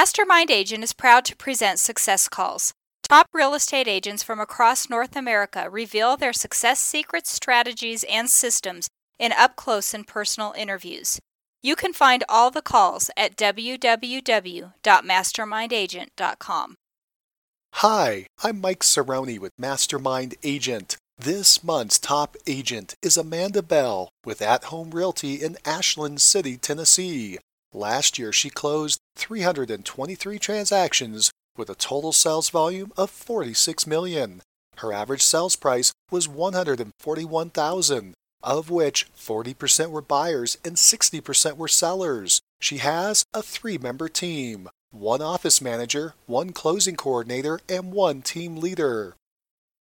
Mastermind Agent is proud to present Success Calls. Top real estate agents from across North America reveal their success secrets, strategies, and systems in up close and personal interviews. You can find all the calls at www.mastermindagent.com. Hi, I'm Mike Cerrone with Mastermind Agent. This month's top agent is Amanda Bell with At Home Realty in Ashland City, Tennessee. Last year, she closed 323 transactions with a total sales volume of 46 million. Her average sales price was 141,000, of which 40% were buyers and 60% were sellers. She has a three-member team, one office manager, one closing coordinator, and one team leader.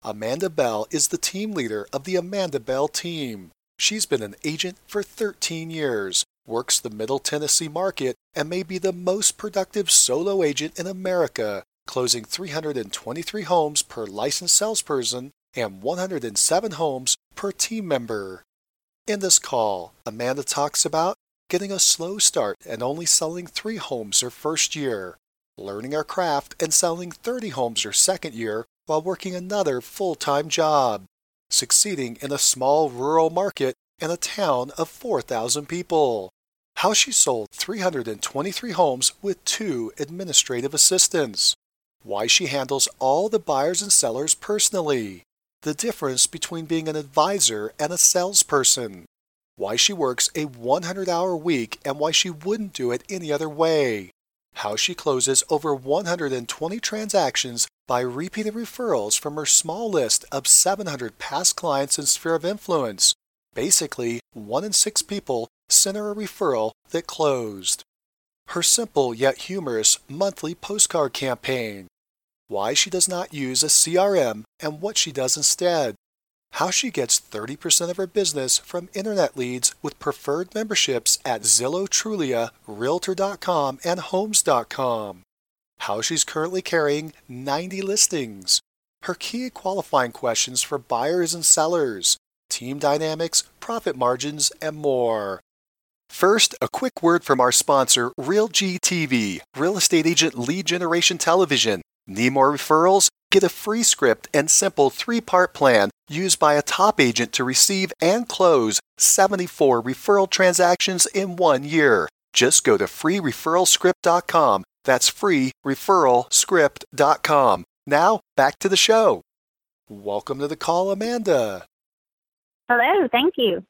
Amanda Bell is the team leader of the Amanda Bell team. She's been an agent for 13 years works the Middle Tennessee market, and may be the most productive solo agent in America, closing 323 homes per licensed salesperson and 107 homes per team member. In this call, Amanda talks about getting a slow start and only selling three homes her first year, learning her craft and selling 30 homes her second year while working another full time job, succeeding in a small rural market in a town of 4,000 people, how she sold 323 homes with two administrative assistants, why she handles all the buyers and sellers personally, the difference between being an advisor and a salesperson, why she works a 100 hour week and why she wouldn't do it any other way, how she closes over 120 transactions by repeated referrals from her small list of 700 past clients in sphere of influence. Basically, one in six people sent her a referral that closed. Her simple yet humorous monthly postcard campaign. Why she does not use a CRM and what she does instead. How she gets 30% of her business from internet leads with preferred memberships at Zillow Trulia, Realtor.com, and Homes.com. How she's currently carrying 90 listings. Her key qualifying questions for buyers and sellers, team dynamics, profit margins, and more. First, a quick word from our sponsor, RealGTV, Real Estate Agent Lead Generation Television. Need more referrals? Get a free script and simple three part plan used by a top agent to receive and close 74 referral transactions in one year. Just go to freereferralscript.com. That's freereferralscript.com. Now, back to the show. Welcome to the call, Amanda. Hello, thank you.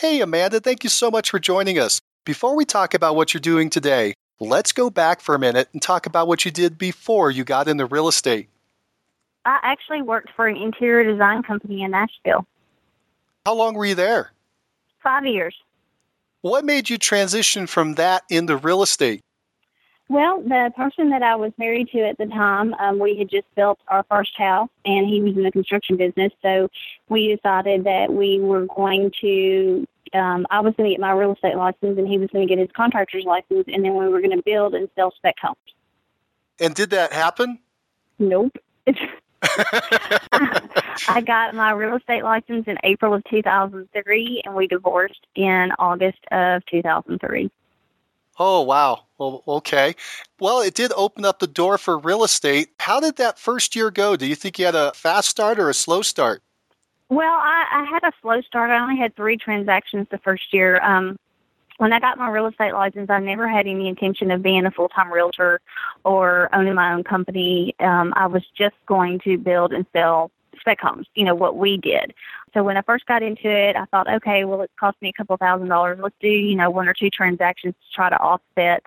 Hey, Amanda, thank you so much for joining us. Before we talk about what you're doing today, let's go back for a minute and talk about what you did before you got into real estate. I actually worked for an interior design company in Nashville. How long were you there? Five years. What made you transition from that into real estate? Well, the person that I was married to at the time, um, we had just built our first house, and he was in the construction business. So we decided that we were going to. Um, I was going to get my real estate license, and he was going to get his contractor's license, and then we were going to build and sell spec homes. And did that happen? Nope. I got my real estate license in April of 2003, and we divorced in August of 2003. Oh, wow. Well, okay. Well, it did open up the door for real estate. How did that first year go? Do you think you had a fast start or a slow start? Well, I, I had a slow start. I only had three transactions the first year. Um, when I got my real estate license, I never had any intention of being a full time realtor or owning my own company. Um, I was just going to build and sell spec homes, you know, what we did. So when I first got into it, I thought, okay, well, it cost me a couple thousand dollars. Let's do, you know, one or two transactions to try to offset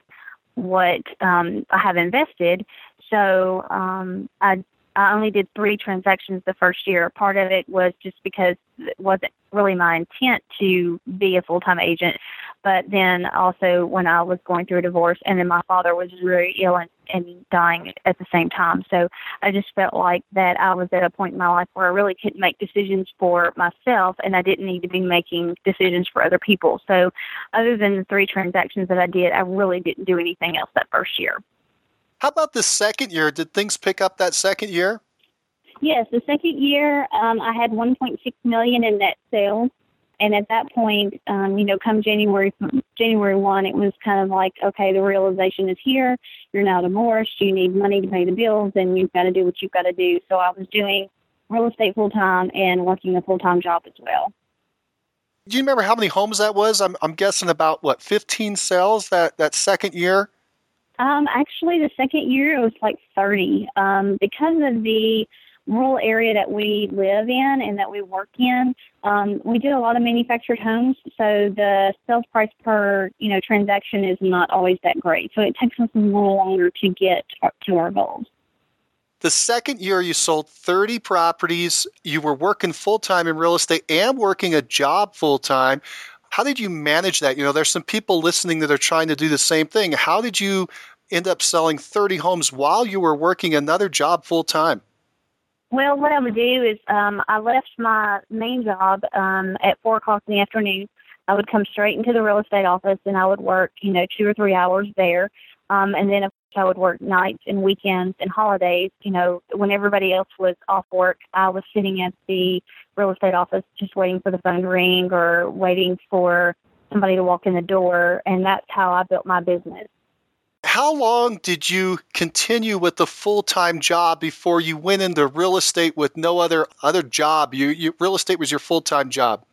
what um, I have invested. So um, I I only did three transactions the first year. Part of it was just because it wasn't really my intent to be a full time agent. But then also when I was going through a divorce and then my father was really ill and, and dying at the same time. So I just felt like that I was at a point in my life where I really couldn't make decisions for myself and I didn't need to be making decisions for other people. So other than the three transactions that I did, I really didn't do anything else that first year. How about the second year? Did things pick up that second year? Yes, the second year um, I had 1.6 million in net sales. And at that point, um, you know, come January January one, it was kind of like, okay, the realization is here. You're now divorced. You need money to pay the bills, and you've got to do what you've got to do. So I was doing real estate full time and working a full time job as well. Do you remember how many homes that was? I'm I'm guessing about what 15 sales that that second year. Um, actually, the second year it was like 30. Um, because of the rural area that we live in and that we work in, um, we do a lot of manufactured homes, so the sales price per you know transaction is not always that great. So it takes us a little longer to get to our goals. The second year you sold 30 properties, you were working full time in real estate and working a job full time. How did you manage that? You know, there's some people listening that are trying to do the same thing. How did you end up selling 30 homes while you were working another job full time? Well, what I would do is um, I left my main job um, at four o'clock in the afternoon. I would come straight into the real estate office and I would work, you know, two or three hours there. Um, and then, of course, I would work nights and weekends and holidays. You know, when everybody else was off work, I was sitting at the real estate office just waiting for the phone to ring or waiting for somebody to walk in the door. And that's how I built my business. How long did you continue with the full time job before you went into real estate with no other other job? You, you real estate was your full time job.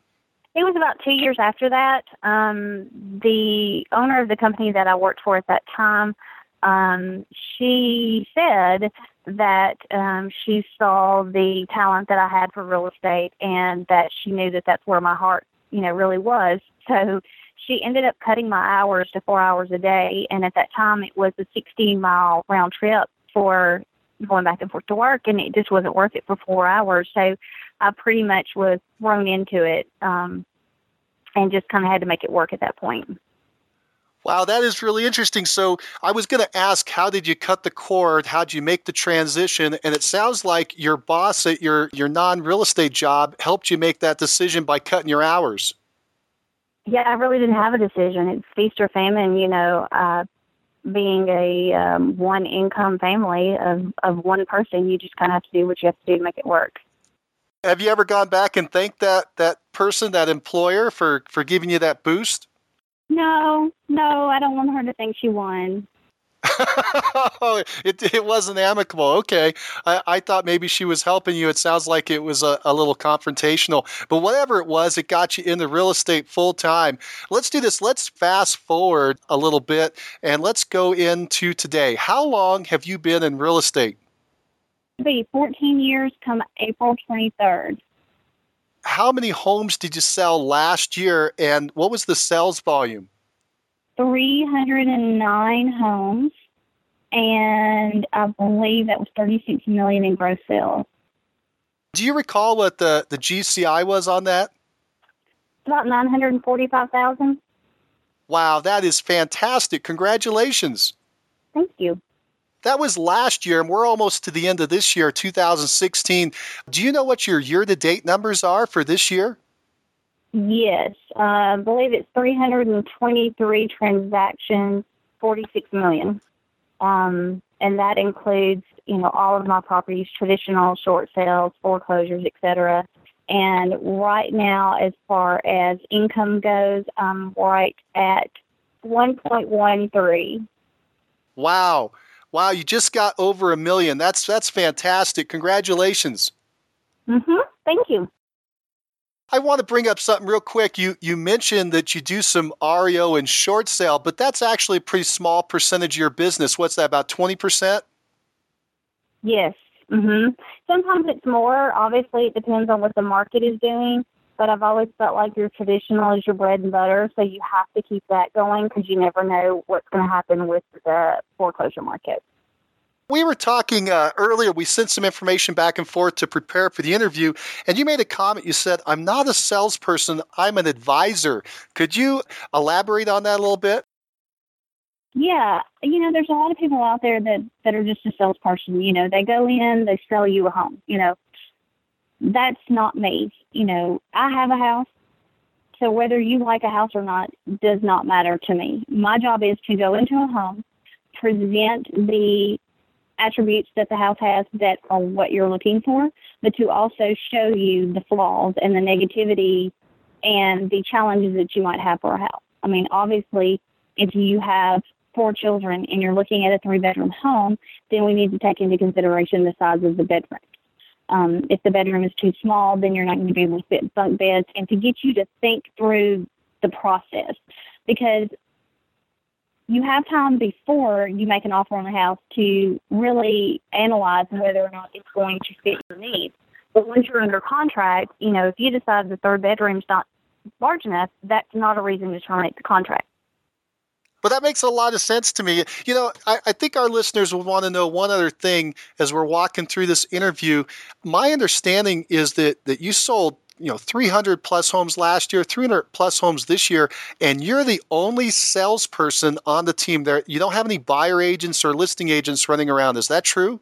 It was about two years after that. Um, the owner of the company that I worked for at that time, um, she said that um, she saw the talent that I had for real estate and that she knew that that's where my heart, you know, really was. So she ended up cutting my hours to four hours a day. And at that time, it was a 16 mile round trip for going back and forth to work, and it just wasn't worth it for four hours. So I pretty much was thrown into it um, and just kind of had to make it work at that point. Wow, that is really interesting. So I was going to ask, how did you cut the cord? How did you make the transition? And it sounds like your boss at your your non real estate job helped you make that decision by cutting your hours. Yeah, I really didn't have a decision. It's feast or famine, you know. Uh, being a um, one income family of, of one person, you just kind of have to do what you have to do to make it work. Have you ever gone back and thanked that, that person, that employer, for, for giving you that boost? No, no, I don't want her to think she won. Oh, it, it wasn't amicable. Okay. I, I thought maybe she was helping you. It sounds like it was a, a little confrontational. But whatever it was, it got you into real estate full time. Let's do this. Let's fast forward a little bit and let's go into today. How long have you been in real estate? Be 14 years come April 23rd. How many homes did you sell last year and what was the sales volume? 309 homes, and I believe that was 36 million in gross sales. Do you recall what the, the GCI was on that? About 945,000. Wow, that is fantastic. Congratulations. Thank you. That was last year, and we're almost to the end of this year, 2016. Do you know what your year to date numbers are for this year? Yes, uh, I believe it's 323 transactions, 46 million. Um, and that includes, you know, all of my properties, traditional short sales, foreclosures, etc. And right now, as far as income goes, I'm right at 1.13. Wow. Wow, you just got over a million. That's that's fantastic. Congratulations. Mhm. Thank you. I want to bring up something real quick. You you mentioned that you do some REO and short sale, but that's actually a pretty small percentage of your business. What's that about twenty percent? Yes. Mm-hmm. Sometimes it's more. Obviously, it depends on what the market is doing. But I've always felt like your traditional is your bread and butter, so you have to keep that going because you never know what's going to happen with the foreclosure market. We were talking uh, earlier, we sent some information back and forth to prepare for the interview, and you made a comment. You said, I'm not a salesperson, I'm an advisor. Could you elaborate on that a little bit? Yeah, you know, there's a lot of people out there that, that are just a salesperson. You know, they go in, they sell you a home. You know, that's not me. You know, I have a house, so whether you like a house or not does not matter to me. My job is to go into a home, present the attributes that the house has that are what you're looking for, but to also show you the flaws and the negativity and the challenges that you might have for a house. I mean, obviously, if you have four children and you're looking at a three bedroom home, then we need to take into consideration the size of the bedroom. Um, if the bedroom is too small, then you're not going to be able to fit bunk beds. And to get you to think through the process, because you have time before you make an offer on a house to really analyze whether or not it's going to fit your needs. But once you're under contract, you know, if you decide the third bedroom's not large enough, that's not a reason to terminate the contract. But that makes a lot of sense to me. You know, I, I, think our listeners would want to know one other thing as we're walking through this interview. My understanding is that that you sold you know 300 plus homes last year 300 plus homes this year and you're the only salesperson on the team there. You don't have any buyer agents or listing agents running around. Is that true?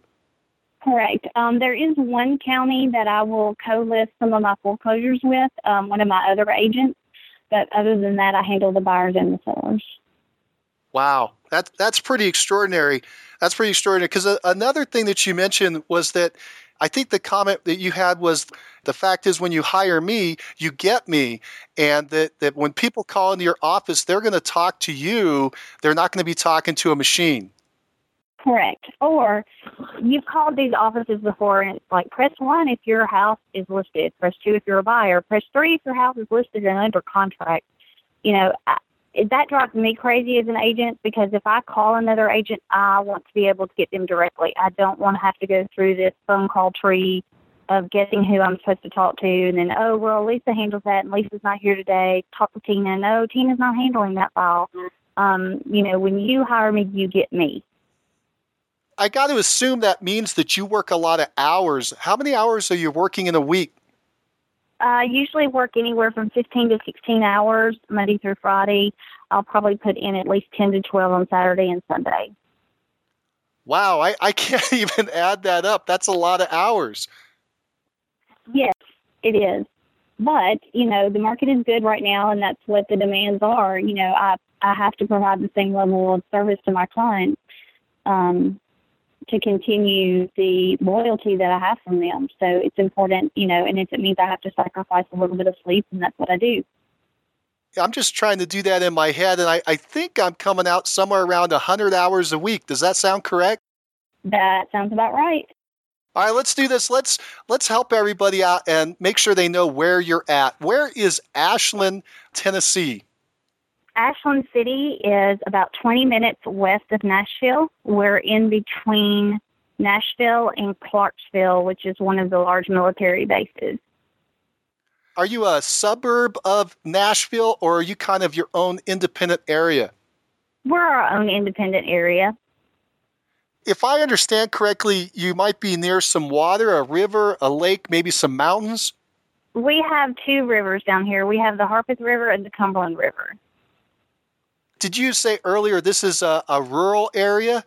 Correct. Um, there is one county that i will co-list some of my foreclosures with um, one of my other agents but other than that i handle the buyers and the sellers. Wow, that's that's pretty extraordinary. That's pretty extraordinary. Because uh, another thing that you mentioned was that I think the comment that you had was the fact is when you hire me, you get me, and that that when people call into your office, they're going to talk to you. They're not going to be talking to a machine. Correct. Or you've called these offices before, and it's like press one if your house is listed, press two if you're a buyer, press three if your house is listed and under contract. You know, that drives me crazy as an agent because if I call another agent, I want to be able to get them directly. I don't want to have to go through this phone call tree of guessing who I'm supposed to talk to, and then oh well, Lisa handles that, and Lisa's not here today. Talk to Tina. No, Tina's not handling that file. Um, you know, when you hire me, you get me. I got to assume that means that you work a lot of hours. How many hours are you working in a week? I usually work anywhere from 15 to 16 hours Monday through Friday. I'll probably put in at least 10 to 12 on Saturday and Sunday. Wow, I, I can't even add that up. That's a lot of hours. Yes, it is. But, you know, the market is good right now and that's what the demands are. You know, I I have to provide the same level of service to my clients. Um, to continue the loyalty that I have from them. So it's important, you know, and if it means I have to sacrifice a little bit of sleep, and that's what I do. I'm just trying to do that in my head, and I, I think I'm coming out somewhere around 100 hours a week. Does that sound correct? That sounds about right. All right, let's do this. Let's let's help everybody out and make sure they know where you're at. Where is Ashland, Tennessee? Ashland City is about 20 minutes west of Nashville. We're in between Nashville and Clarksville, which is one of the large military bases. Are you a suburb of Nashville or are you kind of your own independent area? We're our own independent area. If I understand correctly, you might be near some water, a river, a lake, maybe some mountains. We have two rivers down here. We have the Harpeth River and the Cumberland River did you say earlier this is a, a rural area?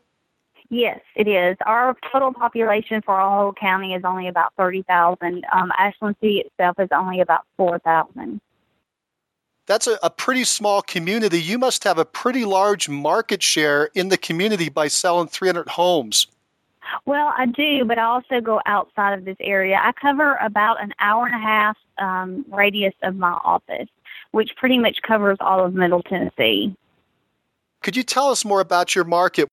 Yes, it is. Our total population for our whole county is only about 30,000. Um, Ashland City itself is only about 4,000. That's a, a pretty small community. You must have a pretty large market share in the community by selling 300 homes. Well, I do, but I also go outside of this area. I cover about an hour and a half um, radius of my office, which pretty much covers all of Middle Tennessee. Could you tell us more about your market?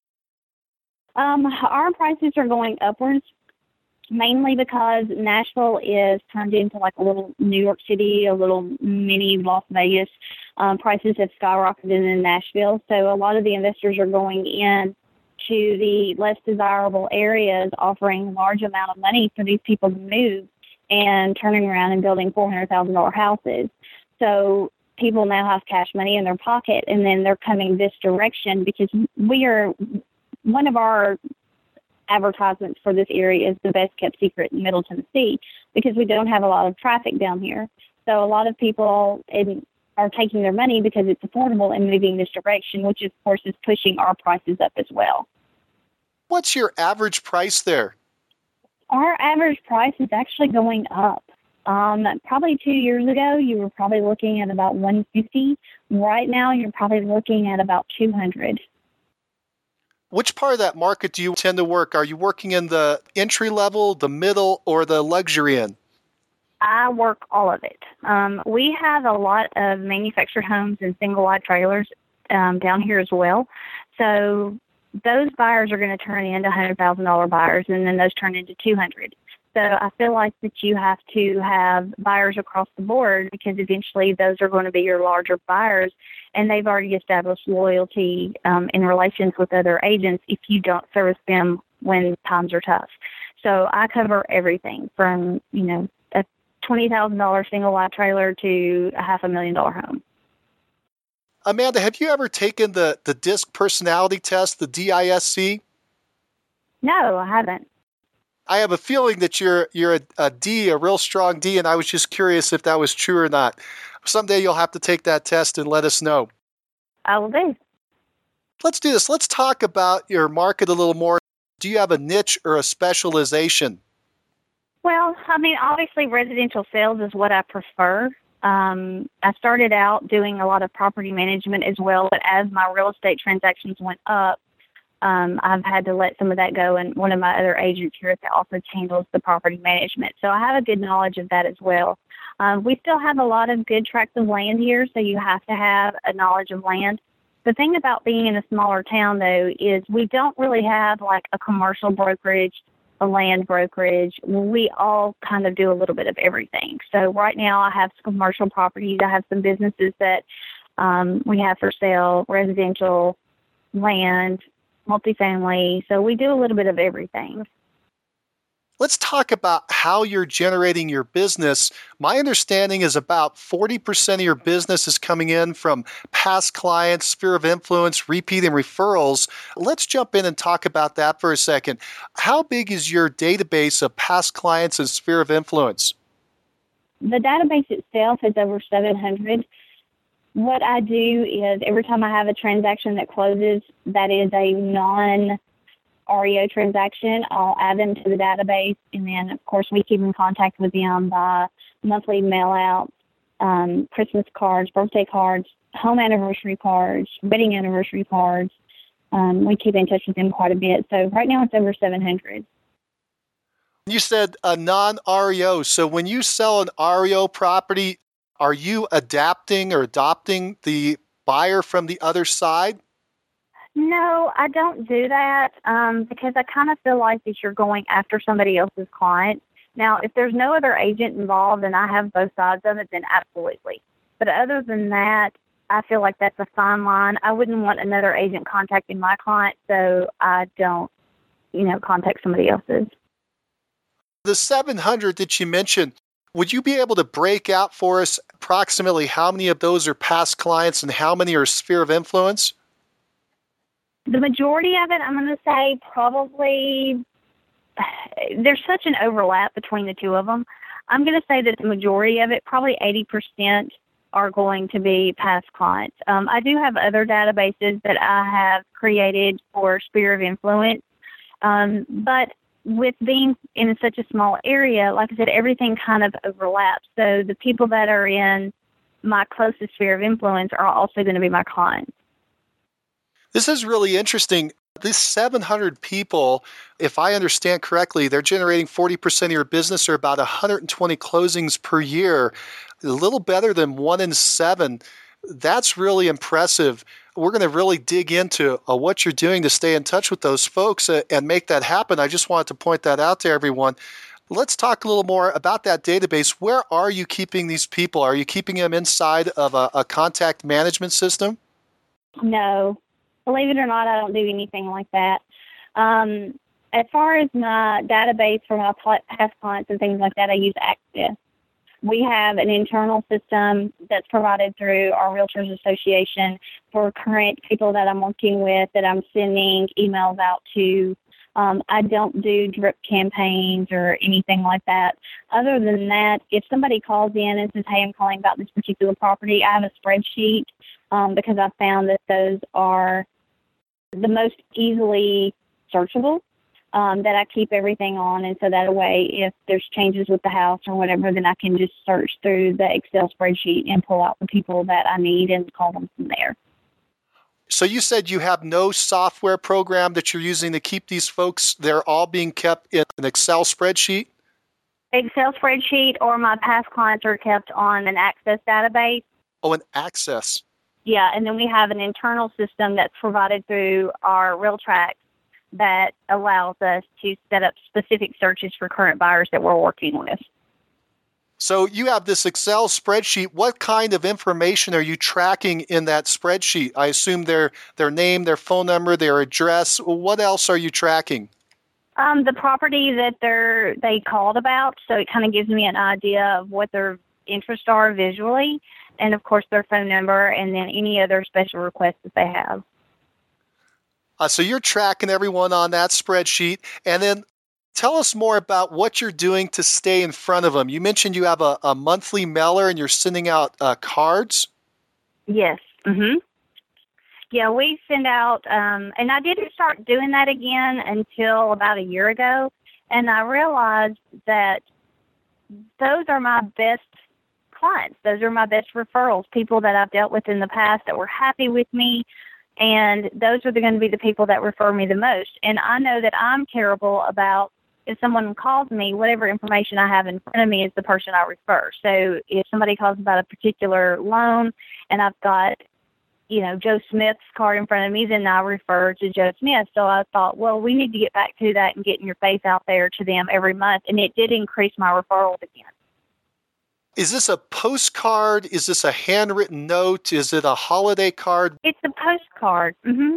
Um, our prices are going upwards mainly because Nashville is turned into like a little New York City, a little mini Las Vegas. Um, prices have skyrocketed in Nashville, so a lot of the investors are going in to the less desirable areas, offering large amount of money for these people to move and turning around and building four hundred thousand dollar houses. So people now have cash money in their pocket and then they're coming this direction because we are one of our advertisements for this area is the best kept secret in Middle Tennessee because we don't have a lot of traffic down here. So a lot of people in, are taking their money because it's affordable and moving this direction, which of course is pushing our prices up as well. What's your average price there? Our average price is actually going up. Um, probably two years ago, you were probably looking at about 150. Right now, you're probably looking at about 200. Which part of that market do you tend to work? Are you working in the entry level, the middle, or the luxury end? I work all of it. Um, we have a lot of manufactured homes and single wide trailers um, down here as well. So those buyers are going to turn into hundred thousand dollar buyers, and then those turn into two hundred. So I feel like that you have to have buyers across the board because eventually those are going to be your larger buyers, and they've already established loyalty um, in relations with other agents if you don't service them when times are tough. So I cover everything from you know a twenty thousand dollar single wide trailer to a half a million dollar home. Amanda, have you ever taken the the DISC personality test, the DISC? No, I haven't. I have a feeling that you're you're a, a D, a real strong D, and I was just curious if that was true or not. Someday you'll have to take that test and let us know. I will do. Let's do this. Let's talk about your market a little more. Do you have a niche or a specialization? Well, I mean, obviously, residential sales is what I prefer. Um, I started out doing a lot of property management as well, but as my real estate transactions went up, um, I've had to let some of that go, and one of my other agents here at the office handles the property management. So I have a good knowledge of that as well. Um, we still have a lot of good tracts of land here, so you have to have a knowledge of land. The thing about being in a smaller town, though, is we don't really have like a commercial brokerage, a land brokerage. We all kind of do a little bit of everything. So right now, I have some commercial properties. I have some businesses that um, we have for sale, residential, land, multifamily. So we do a little bit of everything. Let's talk about how you're generating your business. My understanding is about 40% of your business is coming in from past clients, sphere of influence, repeat, and referrals. Let's jump in and talk about that for a second. How big is your database of past clients and sphere of influence? The database itself is over 700 what I do is every time I have a transaction that closes that is a non REO transaction, I'll add them to the database. And then, of course, we keep in contact with them by monthly mail outs, um, Christmas cards, birthday cards, home anniversary cards, wedding anniversary cards. Um, we keep in touch with them quite a bit. So right now it's over 700. You said a non REO. So when you sell an REO property, are you adapting or adopting the buyer from the other side? No, I don't do that um, because I kind of feel like that you're going after somebody else's client. Now, if there's no other agent involved and I have both sides of it, then absolutely. But other than that, I feel like that's a fine line. I wouldn't want another agent contacting my client, so I don't, you know, contact somebody else's. The 700 that you mentioned, would you be able to break out for us approximately how many of those are past clients and how many are sphere of influence? The majority of it, I'm going to say probably there's such an overlap between the two of them. I'm going to say that the majority of it, probably 80%, are going to be past clients. Um, I do have other databases that I have created for sphere of influence, um, but with being in such a small area, like I said, everything kind of overlaps. So the people that are in my closest sphere of influence are also going to be my clients. This is really interesting. These 700 people, if I understand correctly, they're generating 40% of your business or about 120 closings per year, a little better than one in seven. That's really impressive we're going to really dig into uh, what you're doing to stay in touch with those folks uh, and make that happen. I just wanted to point that out to everyone. Let's talk a little more about that database. Where are you keeping these people? Are you keeping them inside of a, a contact management system? No. Believe it or not, I don't do anything like that. Um, as far as my database for my past clients and things like that, I use Access we have an internal system that's provided through our Realtors Association for current people that I'm working with that I'm sending emails out to. Um, I don't do drip campaigns or anything like that. Other than that, if somebody calls in and says, Hey, I'm calling about this particular property, I have a spreadsheet um, because I found that those are the most easily searchable um, that I keep everything on, and so that way, if there's changes with the house or whatever, then I can just search through the Excel spreadsheet and pull out the people that I need and call them from there. So you said you have no software program that you're using to keep these folks. They're all being kept in an Excel spreadsheet. Excel spreadsheet or my past clients are kept on an Access database. Oh, an Access. Yeah, and then we have an internal system that's provided through our RealTrac that allows us to set up specific searches for current buyers that we're working with. So you have this Excel spreadsheet. What kind of information are you tracking in that spreadsheet? I assume their their name, their phone number, their address. What else are you tracking? Um, the property that they're they called about, so it kind of gives me an idea of what their interests are visually, and of course their phone number, and then any other special requests that they have. Uh, so you're tracking everyone on that spreadsheet, and then tell us more about what you're doing to stay in front of them. You mentioned you have a, a monthly mailer, and you're sending out uh, cards. Yes. Mm-hmm. Yeah, we send out, um, and I didn't start doing that again until about a year ago, and I realized that those are my best clients. Those are my best referrals, people that I've dealt with in the past that were happy with me, and those are going to be the people that refer me the most. And I know that I'm terrible about if someone calls me, whatever information I have in front of me is the person I refer. So if somebody calls about a particular loan and I've got, you know, Joe Smith's card in front of me, then I refer to Joe Smith. So I thought, well, we need to get back to that and getting your face out there to them every month. And it did increase my referrals again. Is this a postcard? Is this a handwritten note? Is it a holiday card? It's a postcard. Mm-hmm.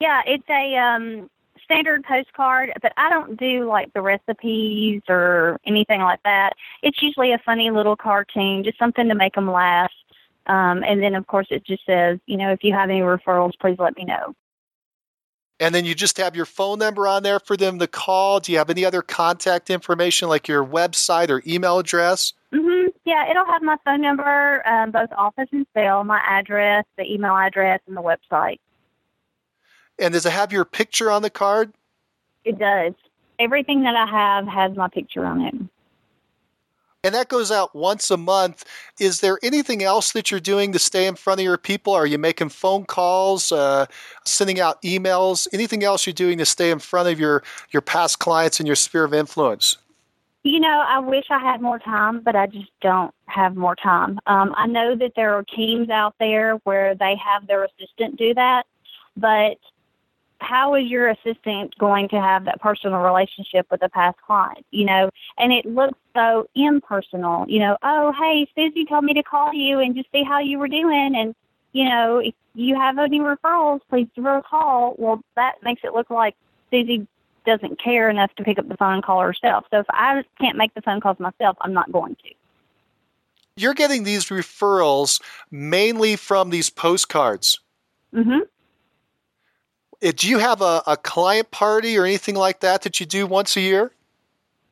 Yeah, it's a um standard postcard, but I don't do like the recipes or anything like that. It's usually a funny little cartoon, just something to make them laugh. Um, and then, of course, it just says, you know, if you have any referrals, please let me know. And then you just have your phone number on there for them to call. Do you have any other contact information like your website or email address? Yeah, it'll have my phone number, um, both office and cell, my address, the email address, and the website. And does it have your picture on the card? It does. Everything that I have has my picture on it. And that goes out once a month. Is there anything else that you're doing to stay in front of your people? Are you making phone calls, uh, sending out emails? Anything else you're doing to stay in front of your, your past clients and your sphere of influence? You know, I wish I had more time, but I just don't have more time. Um, I know that there are teams out there where they have their assistant do that, but how is your assistant going to have that personal relationship with a past client? You know, and it looks so impersonal. You know, oh hey, Susie told me to call you and just see how you were doing, and you know, if you have any referrals, please give her a call. Well, that makes it look like Susie doesn't care enough to pick up the phone call herself. So if I can't make the phone calls myself, I'm not going to. You're getting these referrals mainly from these postcards. Mm-hmm. Uh, do you have a, a client party or anything like that that you do once a year?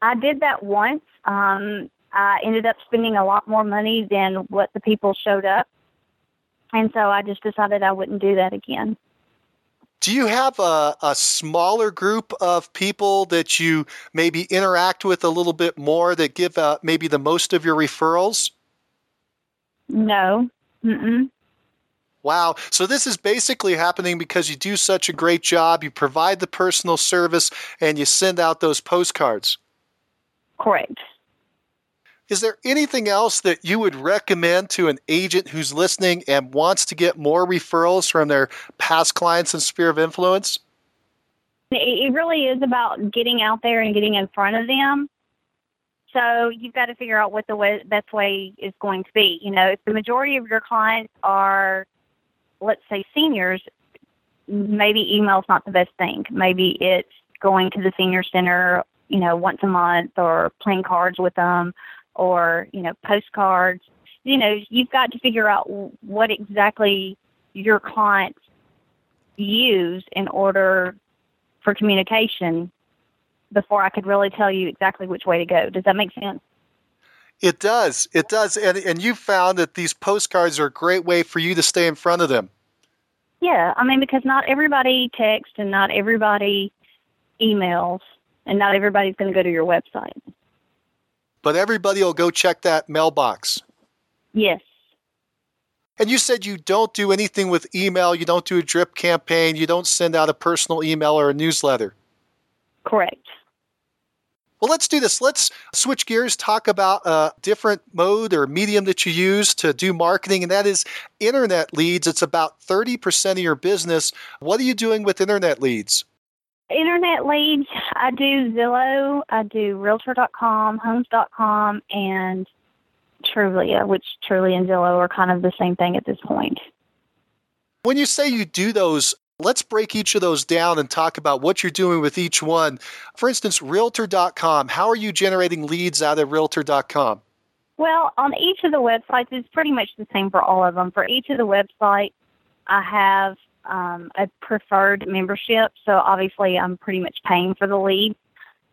I did that once. Um, I ended up spending a lot more money than what the people showed up. And so I just decided I wouldn't do that again. Do you have a, a smaller group of people that you maybe interact with a little bit more that give uh, maybe the most of your referrals? No. Mm-mm. Wow. So this is basically happening because you do such a great job, you provide the personal service, and you send out those postcards. Correct. Is there anything else that you would recommend to an agent who's listening and wants to get more referrals from their past clients and sphere of influence? It really is about getting out there and getting in front of them. So you've got to figure out what the way, best way is going to be. You know, if the majority of your clients are let's say seniors, maybe email's not the best thing. Maybe it's going to the senior center, you know, once a month or playing cards with them or, you know, postcards. You know, you've got to figure out what exactly your clients use in order for communication before I could really tell you exactly which way to go. Does that make sense? It does. It does. And, and you found that these postcards are a great way for you to stay in front of them. Yeah. I mean, because not everybody texts and not everybody emails and not everybody's going to go to your website. But everybody will go check that mailbox. Yes. And you said you don't do anything with email, you don't do a drip campaign, you don't send out a personal email or a newsletter. Correct. Well, let's do this. Let's switch gears, talk about a different mode or medium that you use to do marketing, and that is internet leads. It's about 30% of your business. What are you doing with internet leads? Internet leads, I do Zillow, I do Realtor.com, Homes.com, and Trulia, which Trulia and Zillow are kind of the same thing at this point. When you say you do those, let's break each of those down and talk about what you're doing with each one. For instance, Realtor.com, how are you generating leads out of Realtor.com? Well, on each of the websites, it's pretty much the same for all of them. For each of the websites, I have um, a preferred membership, so obviously I'm pretty much paying for the lead.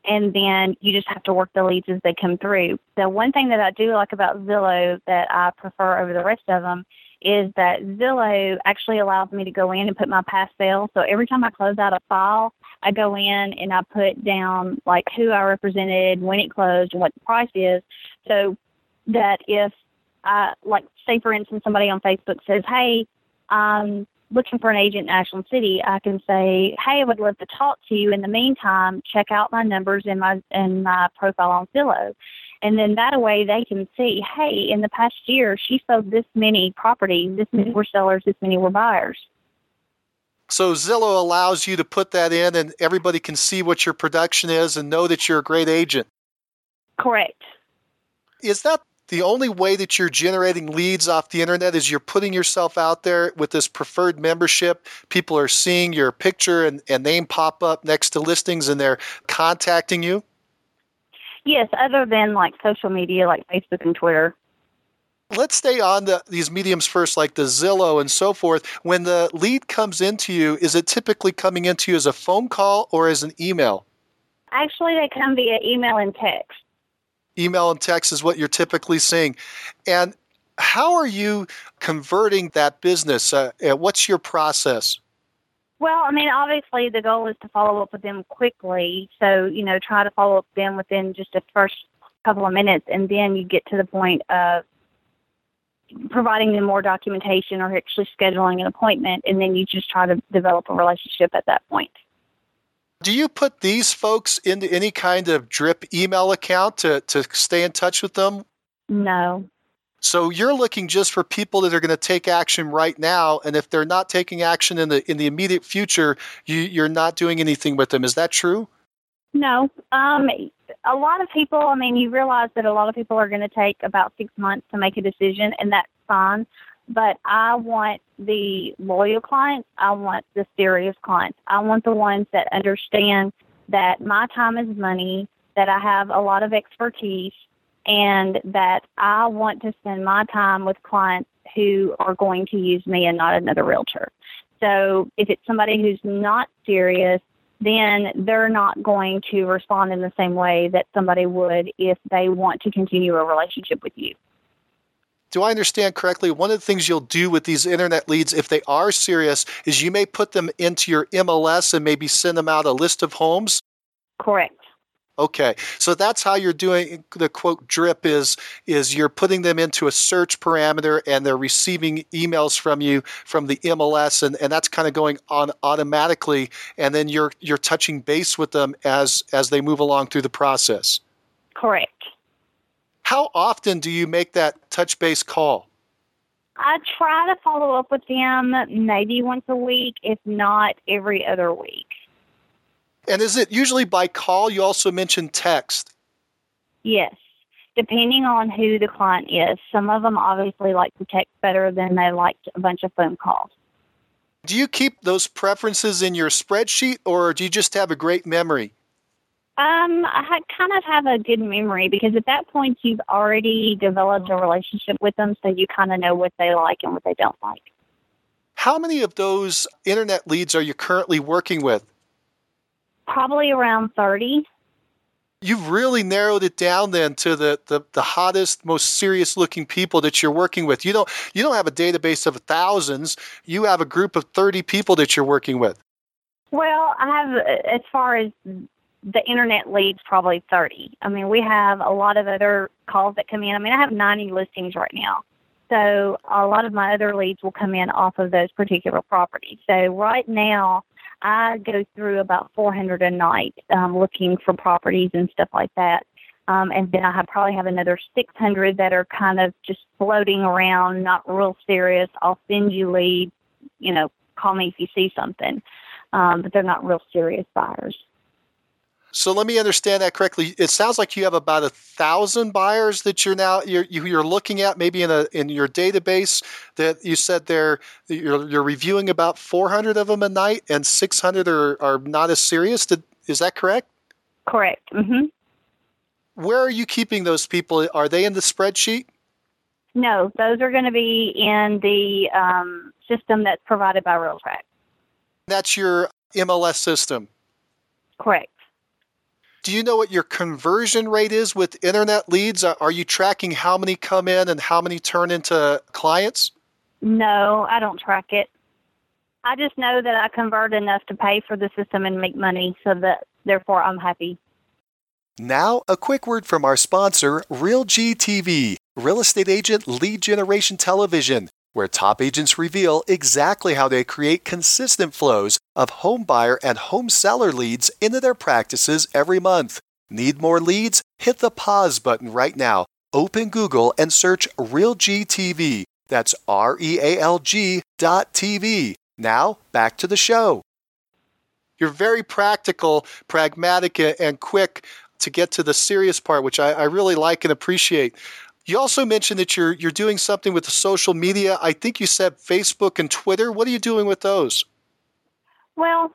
And then you just have to work the leads as they come through. The one thing that I do like about Zillow that I prefer over the rest of them is that Zillow actually allows me to go in and put my past sales. So every time I close out a file, I go in and I put down like who I represented, when it closed, and what the price is. So that if I like say for instance somebody on Facebook says, Hey, I'm looking for an agent in Ashland City, I can say, Hey, I would love to talk to you. In the meantime, check out my numbers in my in my profile on Zillow. And then that way they can see, hey, in the past year, she sold this many properties, this many mm-hmm. were sellers, this many were buyers. So Zillow allows you to put that in and everybody can see what your production is and know that you're a great agent. Correct. Is that the only way that you're generating leads off the internet is you're putting yourself out there with this preferred membership. People are seeing your picture and, and name pop up next to listings and they're contacting you? Yes, other than like social media like Facebook and Twitter. Let's stay on the, these mediums first, like the Zillow and so forth. When the lead comes into you, is it typically coming into you as a phone call or as an email? Actually, they come via email and text. Email and text is what you're typically seeing. And how are you converting that business? Uh, what's your process? Well, I mean, obviously the goal is to follow up with them quickly. So, you know, try to follow up with them within just the first couple of minutes, and then you get to the point of providing them more documentation or actually scheduling an appointment, and then you just try to develop a relationship at that point. Do you put these folks into any kind of drip email account to, to stay in touch with them? No. So you're looking just for people that are going to take action right now, and if they're not taking action in the in the immediate future, you, you're not doing anything with them. Is that true? No. Um, a lot of people. I mean, you realize that a lot of people are going to take about six months to make a decision, and that's fine. But I want the loyal clients. I want the serious clients. I want the ones that understand that my time is money. That I have a lot of expertise and that I want to spend my time with clients who are going to use me and not another realtor. So if it's somebody who's not serious, then they're not going to respond in the same way that somebody would if they want to continue a relationship with you. Do I understand correctly? One of the things you'll do with these internet leads, if they are serious, is you may put them into your MLS and maybe send them out a list of homes? Correct. Okay, so that's how you're doing the quote drip is is you're putting them into a search parameter and they're receiving emails from you from the MLS and, and that's kind of going on automatically and then you're you're touching base with them as as they move along through the process. Correct. How often do you make that touch base call? I try to follow up with them maybe once a week, if not every other week. And is it usually by call? You also mentioned text. Yes, depending on who the client is. Some of them obviously like to text better than they like a bunch of phone calls. Do you keep those preferences in your spreadsheet or do you just have a great memory? Um, I kind of have a good memory because at that point you've already developed a relationship with them, so you kind of know what they like and what they don't like. How many of those internet leads are you currently working with? Probably around 30. You've really narrowed it down then to the, the, the hottest, most serious looking people that you're working with. You don't you don't have a database of thousands. You have a group of 30 people that you're working with. Well, I have as far as the internet leads probably 30. I mean, we have a lot of other calls that come in. I mean, I have 90 listings right now. So a lot of my other leads will come in off of those particular properties. So right now, I go through about 400 a night um, looking for properties and stuff like that. Um, and then I have probably have another 600 that are kind of just floating around, not real serious. I'll send you leads, you know, call me if you see something, um, but they're not real serious buyers. So let me understand that correctly. It sounds like you have about a thousand buyers that you're now you're you're looking at maybe in a in your database that you said they're you're, you're reviewing about 400 of them a night and 600 are, are not as serious. Did, is that correct? Correct. Mm-hmm. Where are you keeping those people? Are they in the spreadsheet? No, those are going to be in the um, system that's provided by RealTrac. That's your MLS system. Correct. Do you know what your conversion rate is with internet leads? Uh, are you tracking how many come in and how many turn into clients? No, I don't track it. I just know that I convert enough to pay for the system and make money, so that therefore I'm happy. Now, a quick word from our sponsor, RealG TV, real estate agent lead generation television, where top agents reveal exactly how they create consistent flows of home buyer and home seller leads into their practices every month. Need more leads? Hit the pause button right now. Open Google and search RealG TV. That's R E A L G dot TV. Now, back to the show. You're very practical, pragmatic, and quick to get to the serious part, which I, I really like and appreciate. You also mentioned that you're you're doing something with the social media. I think you said Facebook and Twitter. What are you doing with those? Well,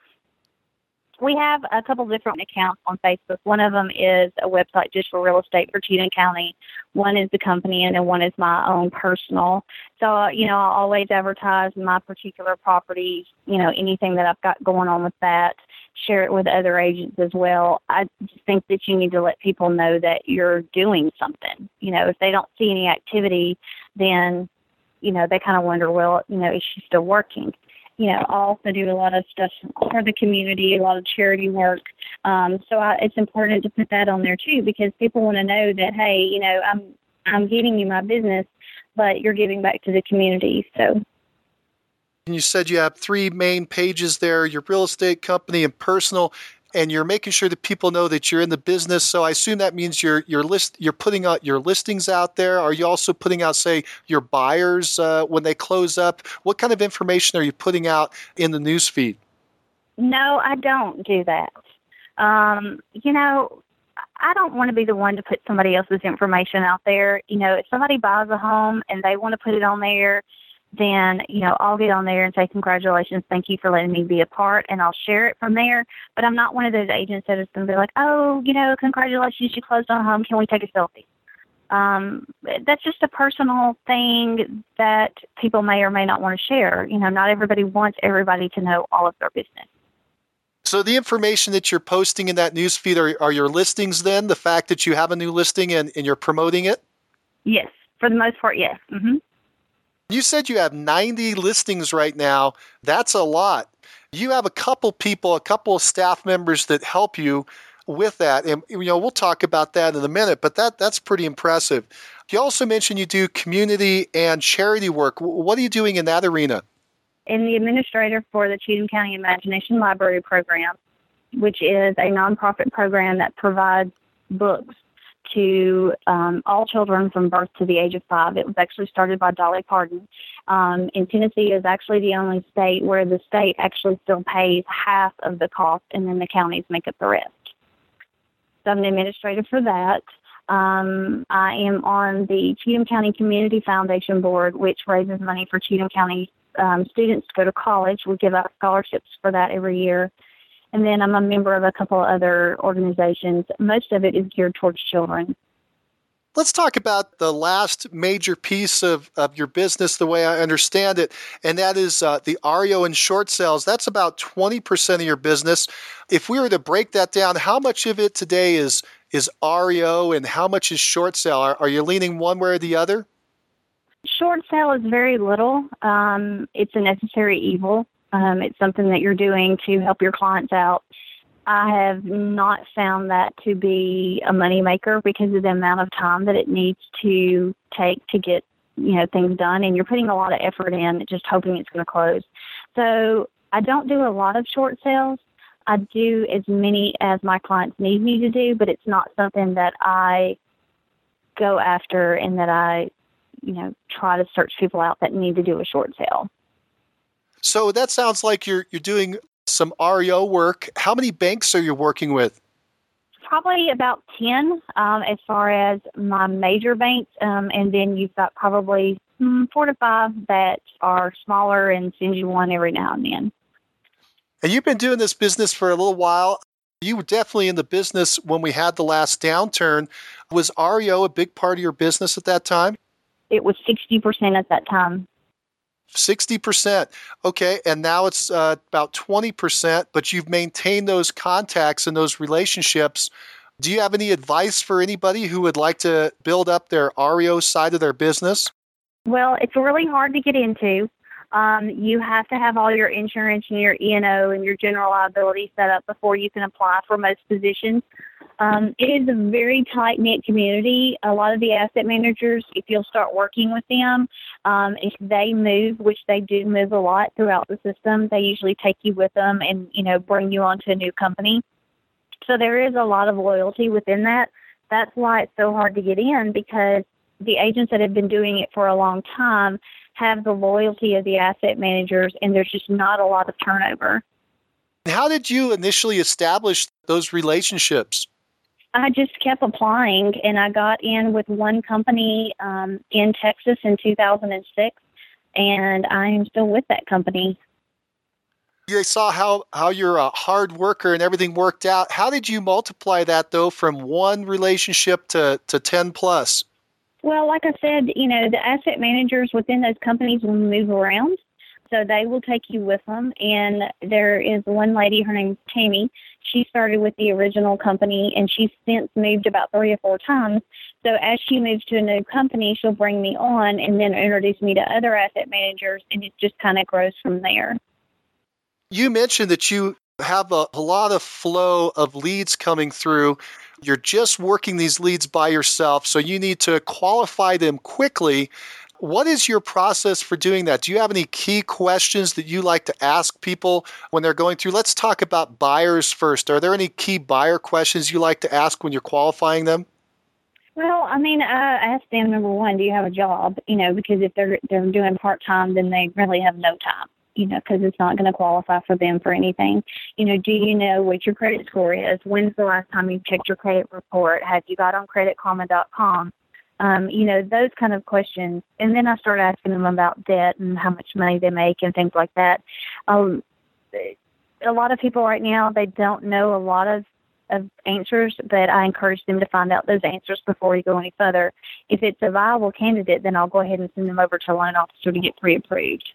we have a couple different accounts on Facebook. One of them is a website just for real estate for Cheatham County. One is the company, and then one is my own personal. So, uh, you know, I always advertise my particular properties, you know, anything that I've got going on with that share it with other agents as well. I just think that you need to let people know that you're doing something. You know, if they don't see any activity, then, you know, they kind of wonder, well, you know, is she still working? You know, I also do a lot of stuff for the community, a lot of charity work. Um, so I, it's important to put that on there too, because people want to know that, hey, you know, I'm I'm giving you my business, but you're giving back to the community. So you said you have three main pages there your real estate company and personal and you're making sure that people know that you're in the business. So I assume that means you're you're list you're putting out your listings out there. Are you also putting out, say, your buyers uh, when they close up? What kind of information are you putting out in the news feed? No, I don't do that. Um, you know, I don't want to be the one to put somebody else's information out there. You know, if somebody buys a home and they want to put it on there then you know I'll get on there and say congratulations, thank you for letting me be a part, and I'll share it from there. But I'm not one of those agents that is going to be like, oh, you know, congratulations, you closed on a home. Can we take a selfie? Um, that's just a personal thing that people may or may not want to share. You know, not everybody wants everybody to know all of their business. So the information that you're posting in that newsfeed are, are your listings then? The fact that you have a new listing and, and you're promoting it? Yes, for the most part, yes. Mm-hmm. You said you have 90 listings right now. That's a lot. You have a couple people, a couple of staff members that help you with that. And you know, we'll talk about that in a minute, but that that's pretty impressive. You also mentioned you do community and charity work. What are you doing in that arena? I'm the administrator for the Cheatham County Imagination Library Program, which is a nonprofit program that provides books to um, all children from birth to the age of five. It was actually started by Dolly Parton. Um, and Tennessee is actually the only state where the state actually still pays half of the cost, and then the counties make up the rest. So I'm the administrator for that. Um, I am on the Cheatham County Community Foundation Board, which raises money for Cheatham County um, students to go to college. We give out scholarships for that every year. And then I'm a member of a couple other organizations. Most of it is geared towards children. Let's talk about the last major piece of, of your business, the way I understand it, and that is uh, the REO and short sales. That's about 20% of your business. If we were to break that down, how much of it today is, is REO and how much is short sale? Are, are you leaning one way or the other? Short sale is very little. Um, it's a necessary evil. Um, it's something that you're doing to help your clients out. I have not found that to be a moneymaker because of the amount of time that it needs to take to get you know things done, and you're putting a lot of effort in, just hoping it's going to close. So I don't do a lot of short sales. I do as many as my clients need me to do, but it's not something that I go after and that I, you know, try to search people out that need to do a short sale. So that sounds like you're you're doing some REO work. How many banks are you working with? Probably about 10 um, as far as my major banks. Um, and then you've got probably mm, four to five that are smaller and send you one every now and then. And you've been doing this business for a little while. You were definitely in the business when we had the last downturn. Was REO a big part of your business at that time? It was 60% at that time. 60%. Okay. And now it's uh, about 20%, but you've maintained those contacts and those relationships. Do you have any advice for anybody who would like to build up their REO side of their business? Well, it's really hard to get into. Um, you have to have all your insurance and your E&O and your general liability set up before you can apply for most positions. Um, it is a very tight knit community. A lot of the asset managers, if you'll start working with them, um, if they move, which they do move a lot throughout the system, they usually take you with them and you know bring you onto a new company. So there is a lot of loyalty within that. That's why it's so hard to get in because the agents that have been doing it for a long time have the loyalty of the asset managers, and there's just not a lot of turnover. How did you initially establish those relationships? I just kept applying, and I got in with one company um, in Texas in 2006, and I am still with that company. You saw how, how you're a hard worker and everything worked out. How did you multiply that, though, from one relationship to, to 10 plus? Well, like I said, you know, the asset managers within those companies will move around. So they will take you with them. And there is one lady, her name's Tammy. She started with the original company and she's since moved about three or four times. So as she moves to a new company, she'll bring me on and then introduce me to other asset managers and it just kind of grows from there. You mentioned that you have a, a lot of flow of leads coming through. You're just working these leads by yourself, so you need to qualify them quickly what is your process for doing that? Do you have any key questions that you like to ask people when they're going through? Let's talk about buyers first. Are there any key buyer questions you like to ask when you're qualifying them? Well, I mean, uh, I ask them number one, do you have a job? You know, because if they're they're doing part time, then they really have no time. You know, because it's not going to qualify for them for anything. You know, do you know what your credit score is? When's the last time you checked your credit report? Have you got on CreditKarma.com? Um, you know, those kind of questions. And then I start asking them about debt and how much money they make and things like that. Um, a lot of people right now, they don't know a lot of, of answers, but I encourage them to find out those answers before we go any further. If it's a viable candidate, then I'll go ahead and send them over to a loan officer to get pre approved.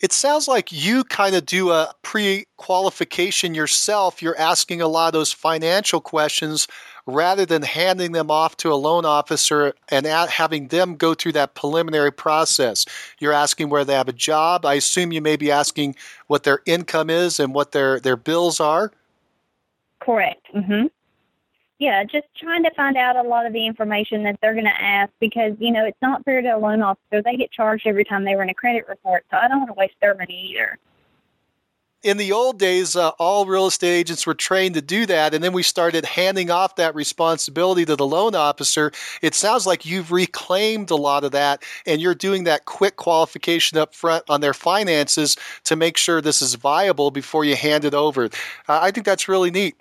It sounds like you kind of do a pre qualification yourself. You're asking a lot of those financial questions rather than handing them off to a loan officer and having them go through that preliminary process. You're asking where they have a job. I assume you may be asking what their income is and what their, their bills are. Correct. Mm-hmm yeah, just trying to find out a lot of the information that they're going to ask because, you know, it's not fair to a loan officer. They get charged every time they run a credit report, so I don't want to waste their money either. In the old days, uh, all real estate agents were trained to do that, and then we started handing off that responsibility to the loan officer. It sounds like you've reclaimed a lot of that, and you're doing that quick qualification up front on their finances to make sure this is viable before you hand it over. Uh, I think that's really neat.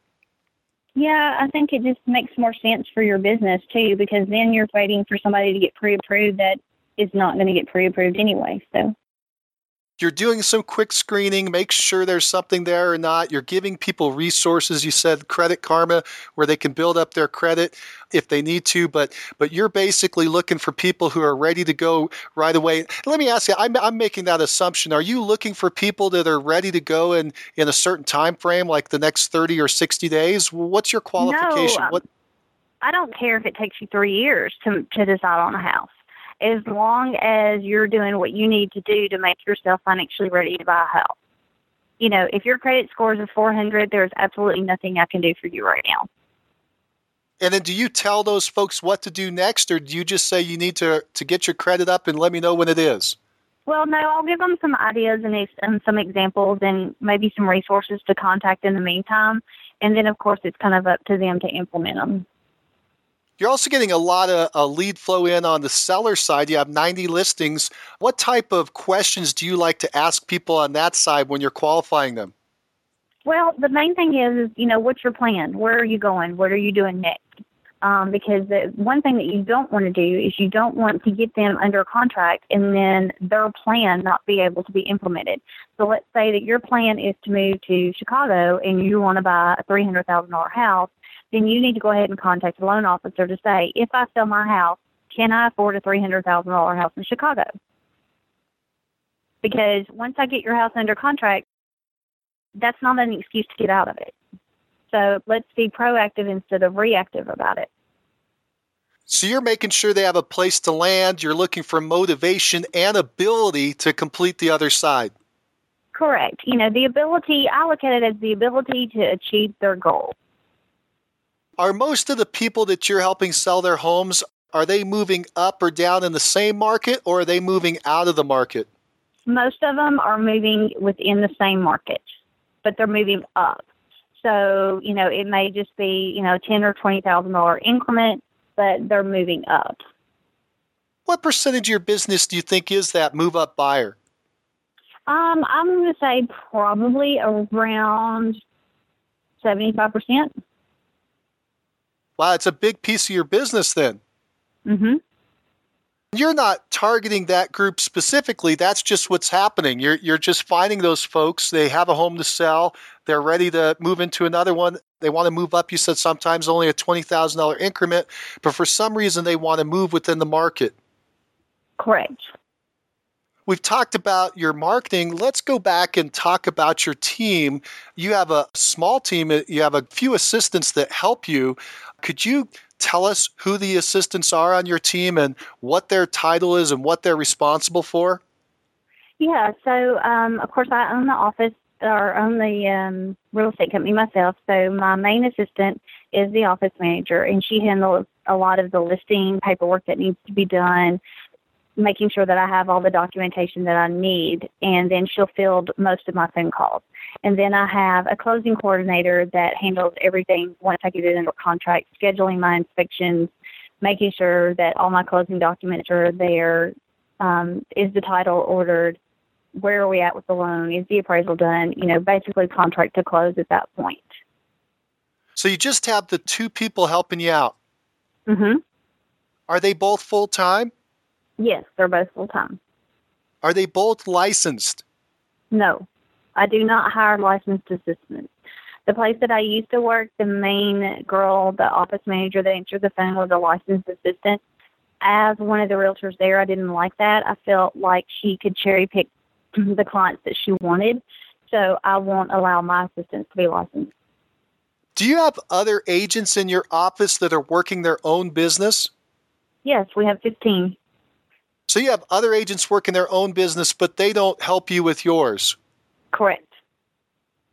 Yeah, I think it just makes more sense for your business too, because then you're waiting for somebody to get pre-approved that is not going to get pre-approved anyway. So you're doing some quick screening, make sure there's something there or not. You're giving people resources. You said Credit Karma, where they can build up their credit if they need to, but but you're basically looking for people who are ready to go right away. Let me ask you, I'm, I'm making that assumption. Are you looking for people that are ready to go in in a certain time frame, like the next 30 or 60 days? What's your qualification? No, um, what? I don't care if it takes you three years to to decide on a house as long as you're doing what you need to do to make yourself financially ready to buy a house. You know, if your credit score is a 400, there's absolutely nothing I can do for you right now. And then do you tell those folks what to do next, or do you just say you need to, to get your credit up and let me know when it is? Well, no, I'll give them some ideas and, and some examples and maybe some resources to contact in the meantime. And then, of course, it's kind of up to them to implement them. You're also getting a lot of uh, lead flow in on the seller side. You have 90 listings. What type of questions do you like to ask people on that side when you're qualifying them? Well, the main thing is, is you know, what's your plan? Where are you going? What are you doing next? um, because the one thing that you don't want to do is you don't want to get them under contract and then their plan not be able to be implemented. So let's say that your plan is to move to Chicago and you want to buy a three hundred thousand dollar house, then you need to go ahead and contact the loan officer to say, if I sell my house, can I afford a three hundred thousand dollar house in Chicago? Because once I get your house under contract, that's not an excuse to get out of it. So let's be proactive instead of reactive about it. So you're making sure they have a place to land. You're looking for motivation and ability to complete the other side. Correct. You know, the ability, I look at it as the ability to achieve their goal. Are most of the people that you're helping sell their homes, are they moving up or down in the same market or are they moving out of the market? Most of them are moving within the same market, but they're moving up. So, you know, it may just be, you know, ten or twenty thousand dollar increment, but they're moving up. What percentage of your business do you think is that move up buyer? Um, I'm going to say probably around seventy five percent. Wow, it's a big piece of your business then. Mm-hmm. You're not targeting that group specifically. That's just what's happening. You're you're just finding those folks. They have a home to sell. They're ready to move into another one. They want to move up. You said sometimes only a twenty thousand dollar increment, but for some reason they want to move within the market. Correct. We've talked about your marketing. Let's go back and talk about your team. You have a small team. You have a few assistants that help you. Could you tell us who the assistants are on your team and what their title is and what they're responsible for? Yeah, so um, of course I own the office or own the um, real estate company myself. So my main assistant is the office manager, and she handles a lot of the listing paperwork that needs to be done, making sure that I have all the documentation that I need, and then she'll field most of my phone calls. And then I have a closing coordinator that handles everything once I get it under contract, scheduling my inspections, making sure that all my closing documents are there. Um, is the title ordered? Where are we at with the loan? Is the appraisal done? You know, basically contract to close at that point. So you just have the two people helping you out. Mhm. Are they both full time? Yes, they're both full time. Are they both licensed? No. I do not hire licensed assistants. The place that I used to work, the main girl, the office manager that answered the phone was a licensed assistant. As one of the realtors there, I didn't like that. I felt like she could cherry pick the clients that she wanted. So I won't allow my assistants to be licensed. Do you have other agents in your office that are working their own business? Yes, we have 15. So you have other agents working their own business, but they don't help you with yours? Correct.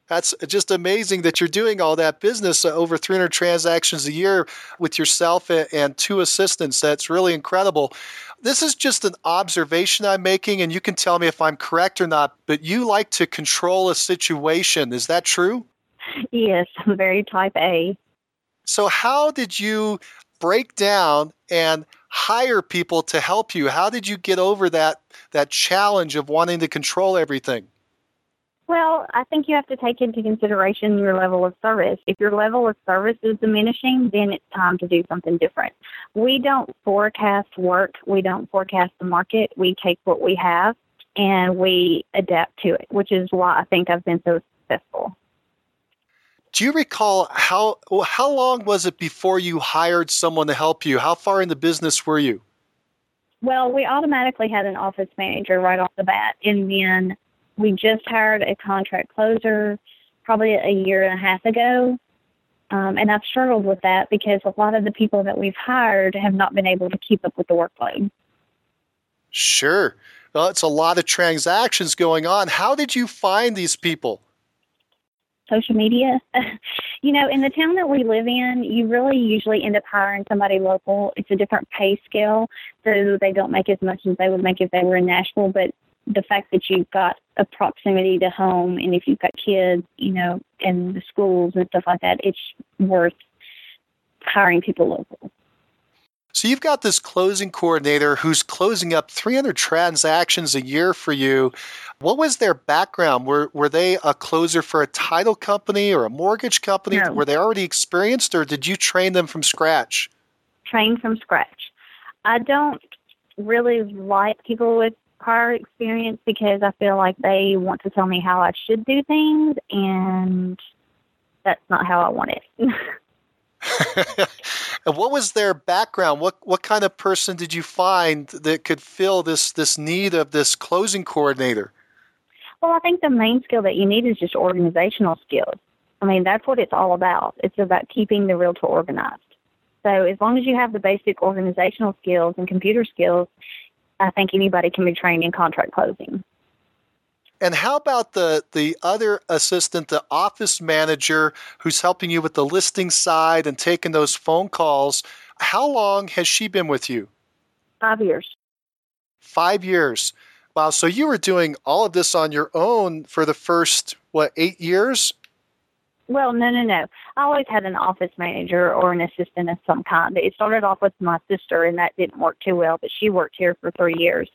That's just amazing that you're doing all that business uh, over 300 transactions a year with yourself and two assistants. That's really incredible. This is just an observation I'm making, and you can tell me if I'm correct or not, but you like to control a situation. Is that true? Yes, I'm very type A. So, how did you break down and hire people to help you? How did you get over that, that challenge of wanting to control everything? Well, I think you have to take into consideration your level of service. If your level of service is diminishing, then it's time to do something different. We don't forecast work, we don't forecast the market. We take what we have and we adapt to it, which is why I think I've been so successful. Do you recall how how long was it before you hired someone to help you? How far in the business were you? Well, we automatically had an office manager right off the bat, and then we just hired a contract closer probably a year and a half ago. Um, and I've struggled with that because a lot of the people that we've hired have not been able to keep up with the workload. Sure. Well, it's a lot of transactions going on. How did you find these people? Social media. you know, in the town that we live in, you really usually end up hiring somebody local. It's a different pay scale, so they don't make as much as they would make if they were in Nashville, but the fact that you've got a proximity to home and if you've got kids, you know, and the schools and stuff like that, it's worth hiring people local. So you've got this closing coordinator who's closing up 300 transactions a year for you. What was their background? Were were they a closer for a title company or a mortgage company? No. Were they already experienced or did you train them from scratch? Trained from scratch. I don't really like people with prior experience because I feel like they want to tell me how I should do things and that's not how I want it. and what was their background? What what kind of person did you find that could fill this this need of this closing coordinator? Well, I think the main skill that you need is just organizational skills. I mean, that's what it's all about. It's about keeping the realtor organized. So as long as you have the basic organizational skills and computer skills, I think anybody can be trained in contract closing. And how about the the other assistant, the office manager who's helping you with the listing side and taking those phone calls? How long has she been with you? Five years. Five years. Wow. So you were doing all of this on your own for the first what eight years? Well, no, no, no. I always had an office manager or an assistant of some kind. It started off with my sister, and that didn't work too well, but she worked here for three years.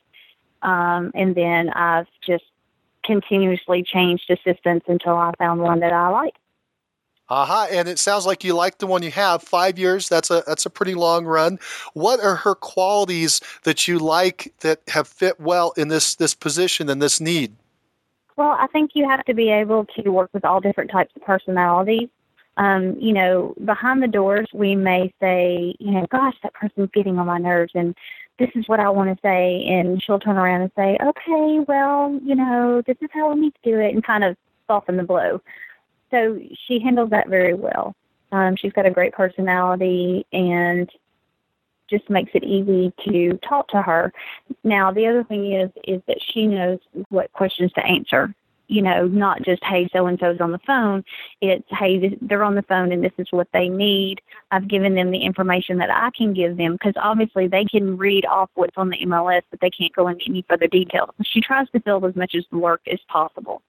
Um, and then I've just continuously changed assistants until I found one that I liked. Aha, uh-huh. and it sounds like you like the one you have. Five years, that's a that's a pretty long run. What are her qualities that you like that have fit well in this this position and this need? Well, I think you have to be able to work with all different types of personalities. Um, you know, behind the doors, we may say, you know, gosh, that person's getting on my nerves, and this is what I want to say. And she'll turn around and say, okay, well, you know, this is how we need to do it, and kind of soften the blow. So she handles that very well. Um, she's got a great personality and just makes it easy to talk to her. Now, the other thing is is that she knows what questions to answer you know, not just, hey, so and so's on the phone. It's, hey, this, they're on the phone and this is what they need. I've given them the information that I can give them because obviously they can read off what's on the MLS, but they can't go into any further details. She tries to fill as much as the work as possible.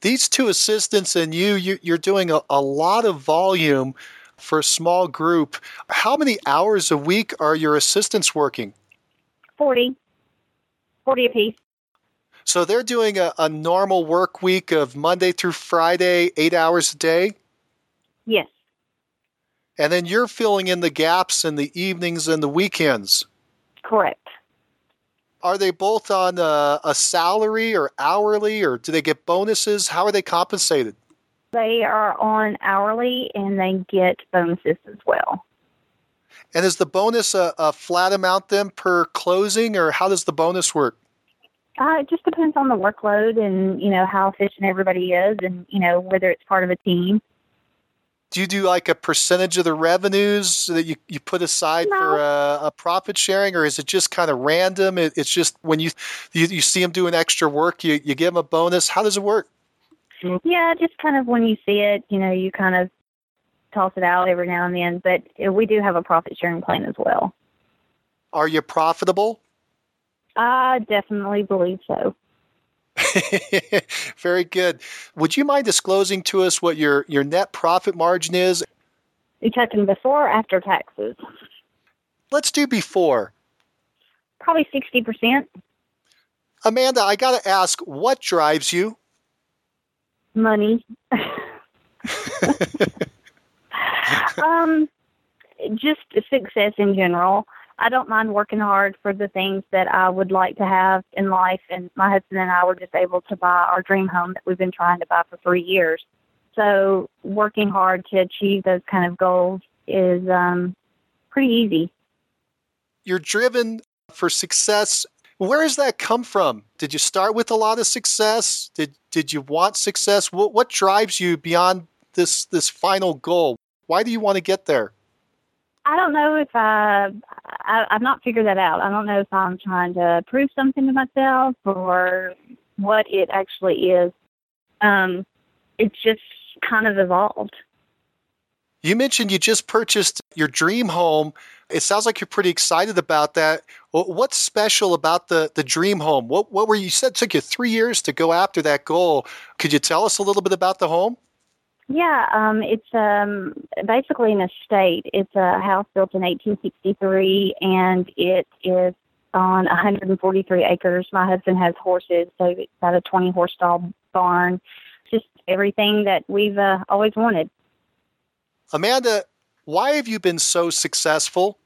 These two assistants and you, you you're doing a, a lot of volume for a small group. How many hours a week are your assistants working? 40. 40 apiece. So they're doing a, a normal work week of Monday through Friday, eight hours a day? Yes. And then you're filling in the gaps in the evenings and the weekends? Correct. Are they both on a, a salary or hourly, or do they get bonuses? How are they compensated? They are on hourly and they get bonuses as well. And is the bonus a, a flat amount then per closing, or how does the bonus work? Uh, it just depends on the workload and you know how efficient everybody is, and you know whether it's part of a team. Do you do like a percentage of the revenues that you, you put aside no. for a, a, profit sharing, or is it just kind of random? It, it's just when you, you you see them doing extra work, you you give them a bonus. How does it work? Yeah, just kind of when you see it, you know, you kind of toss it out every now and then. But we do have a profit sharing plan as well. Are you profitable? I definitely believe so. Very good. Would you mind disclosing to us what your, your net profit margin is? You talking before or after taxes? Let's do before. Probably 60%. Amanda, I got to ask, what drives you? Money. um, just success in general. I don't mind working hard for the things that I would like to have in life. And my husband and I were just able to buy our dream home that we've been trying to buy for three years. So working hard to achieve those kind of goals is um, pretty easy. You're driven for success. Where does that come from? Did you start with a lot of success? Did did you want success? What what drives you beyond this this final goal? Why do you want to get there? I don't know if I, I I've not figured that out. I don't know if I'm trying to prove something to myself or what it actually is. Um, it's just kind of evolved. You mentioned you just purchased your dream home. It sounds like you're pretty excited about that. What's special about the, the dream home? What, what were you said it took you three years to go after that goal? Could you tell us a little bit about the home? Yeah, um, it's um, basically an estate. It's a house built in 1863, and it is on 143 acres. My husband has horses, so it's got a 20 horse stall barn. Just everything that we've uh, always wanted. Amanda, why have you been so successful?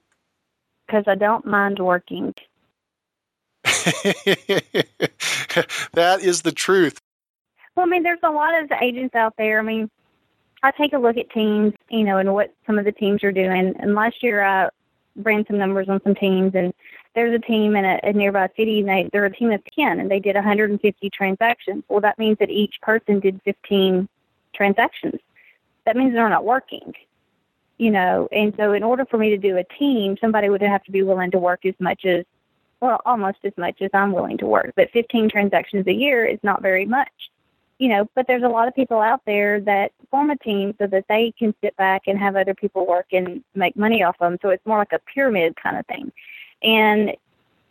Because I don't mind working. that is the truth. Well, I mean, there's a lot of agents out there. I mean, I take a look at teams, you know, and what some of the teams are doing. And last year I ran some numbers on some teams, and there's a team in a, a nearby city, and they, they're a team of 10, and they did 150 transactions. Well, that means that each person did 15 transactions. That means they're not working, you know. And so, in order for me to do a team, somebody would have to be willing to work as much as, well, almost as much as I'm willing to work. But 15 transactions a year is not very much you know, but there's a lot of people out there that form a team so that they can sit back and have other people work and make money off them. So it's more like a pyramid kind of thing. And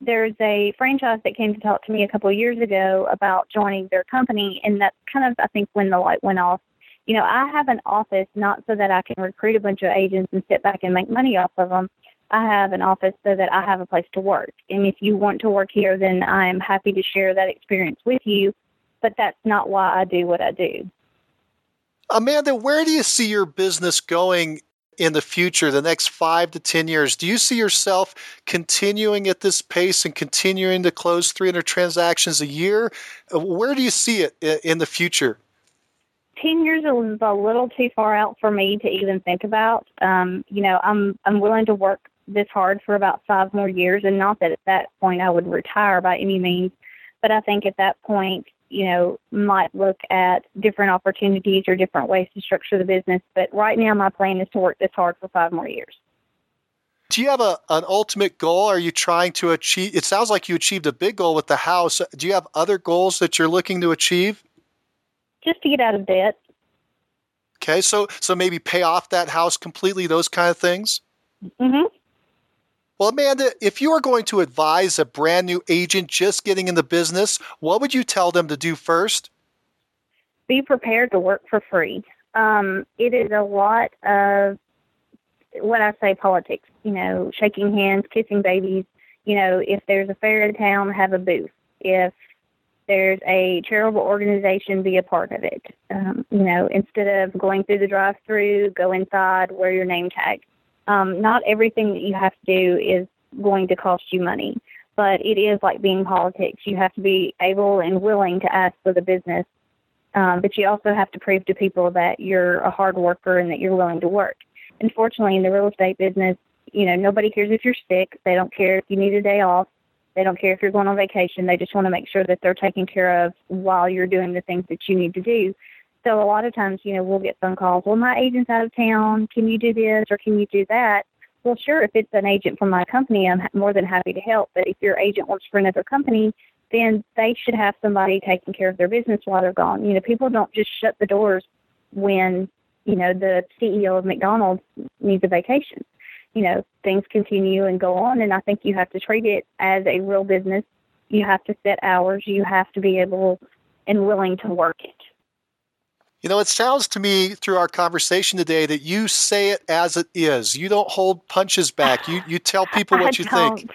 there's a franchise that came to talk to me a couple of years ago about joining their company, and that's kind of I think when the light went off. You know, I have an office not so that I can recruit a bunch of agents and sit back and make money off of them. I have an office so that I have a place to work. And if you want to work here, then I am happy to share that experience with you but that's not why I do what I do. Amanda, where do you see your business going in the future, the next five to 10 years? Do you see yourself continuing at this pace and continuing to close 300 transactions a year? Where do you see it in the future? 10 years is a little too far out for me to even think about. Um, you know, I'm, I'm willing to work this hard for about five more years, and not that at that point I would retire by any means, but I think at that point, you know, might look at different opportunities or different ways to structure the business. But right now, my plan is to work this hard for five more years. Do you have a, an ultimate goal? Are you trying to achieve? It sounds like you achieved a big goal with the house. Do you have other goals that you're looking to achieve? Just to get out of debt. Okay, so so maybe pay off that house completely. Those kind of things. Mm-hmm. Well, Amanda, if you were going to advise a brand new agent just getting in the business, what would you tell them to do first? Be prepared to work for free. Um, it is a lot of what I say politics, you know, shaking hands, kissing babies. You know, if there's a fair in town, have a booth. If there's a charitable organization, be a part of it. Um, you know, instead of going through the drive through, go inside, wear your name tag um, not everything that you have to do is going to cost you money, but it is like being politics. You have to be able and willing to ask for the business, um, but you also have to prove to people that you're a hard worker and that you're willing to work. Unfortunately, in the real estate business, you know, nobody cares if you're sick. They don't care if you need a day off. They don't care if you're going on vacation. They just want to make sure that they're taken care of while you're doing the things that you need to do. So a lot of times, you know, we'll get phone calls. Well, my agent's out of town. Can you do this or can you do that? Well, sure. If it's an agent from my company, I'm more than happy to help. But if your agent works for another company, then they should have somebody taking care of their business while they're gone. You know, people don't just shut the doors when you know the CEO of McDonald's needs a vacation. You know, things continue and go on, and I think you have to treat it as a real business. You have to set hours. You have to be able and willing to work it. You know, it sounds to me through our conversation today that you say it as it is. You don't hold punches back. You you tell people what you think.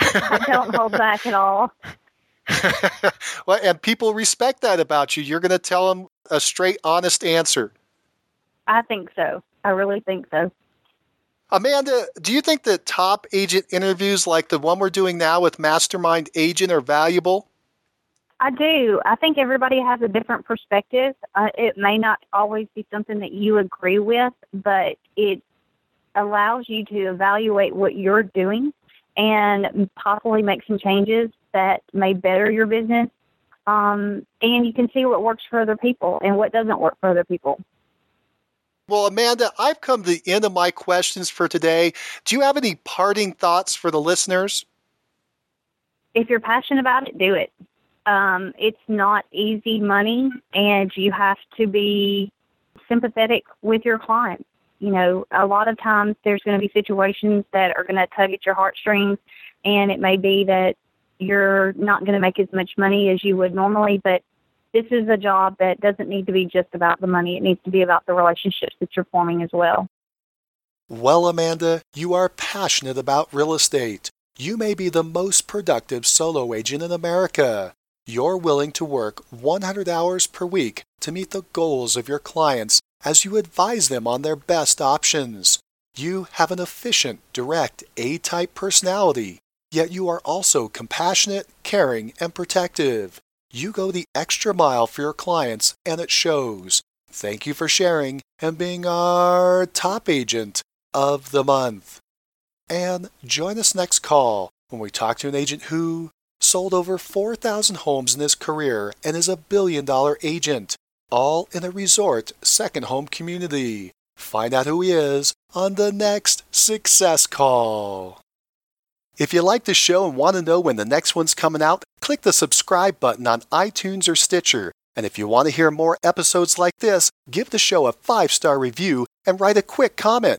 I don't hold back at all. well, and people respect that about you. You're going to tell them a straight, honest answer. I think so. I really think so. Amanda, do you think that top agent interviews like the one we're doing now with Mastermind Agent are valuable? I do. I think everybody has a different perspective. Uh, it may not always be something that you agree with, but it allows you to evaluate what you're doing and possibly make some changes that may better your business. Um, and you can see what works for other people and what doesn't work for other people. Well, Amanda, I've come to the end of my questions for today. Do you have any parting thoughts for the listeners? If you're passionate about it, do it. Um, it's not easy money, and you have to be sympathetic with your clients. you know, a lot of times there's going to be situations that are going to tug at your heartstrings, and it may be that you're not going to make as much money as you would normally, but this is a job that doesn't need to be just about the money. It needs to be about the relationships that you're forming as well. Well, Amanda, you are passionate about real estate. You may be the most productive solo agent in America. You're willing to work 100 hours per week to meet the goals of your clients as you advise them on their best options. You have an efficient, direct, A type personality, yet you are also compassionate, caring, and protective. You go the extra mile for your clients, and it shows. Thank you for sharing and being our top agent of the month. And join us next call when we talk to an agent who sold over 4,000 homes in his career and is a billion dollar agent, all in a resort second home community. Find out who he is on the next Success Call. If you like the show and want to know when the next one's coming out, click the subscribe button on iTunes or Stitcher. And if you want to hear more episodes like this, give the show a five star review and write a quick comment.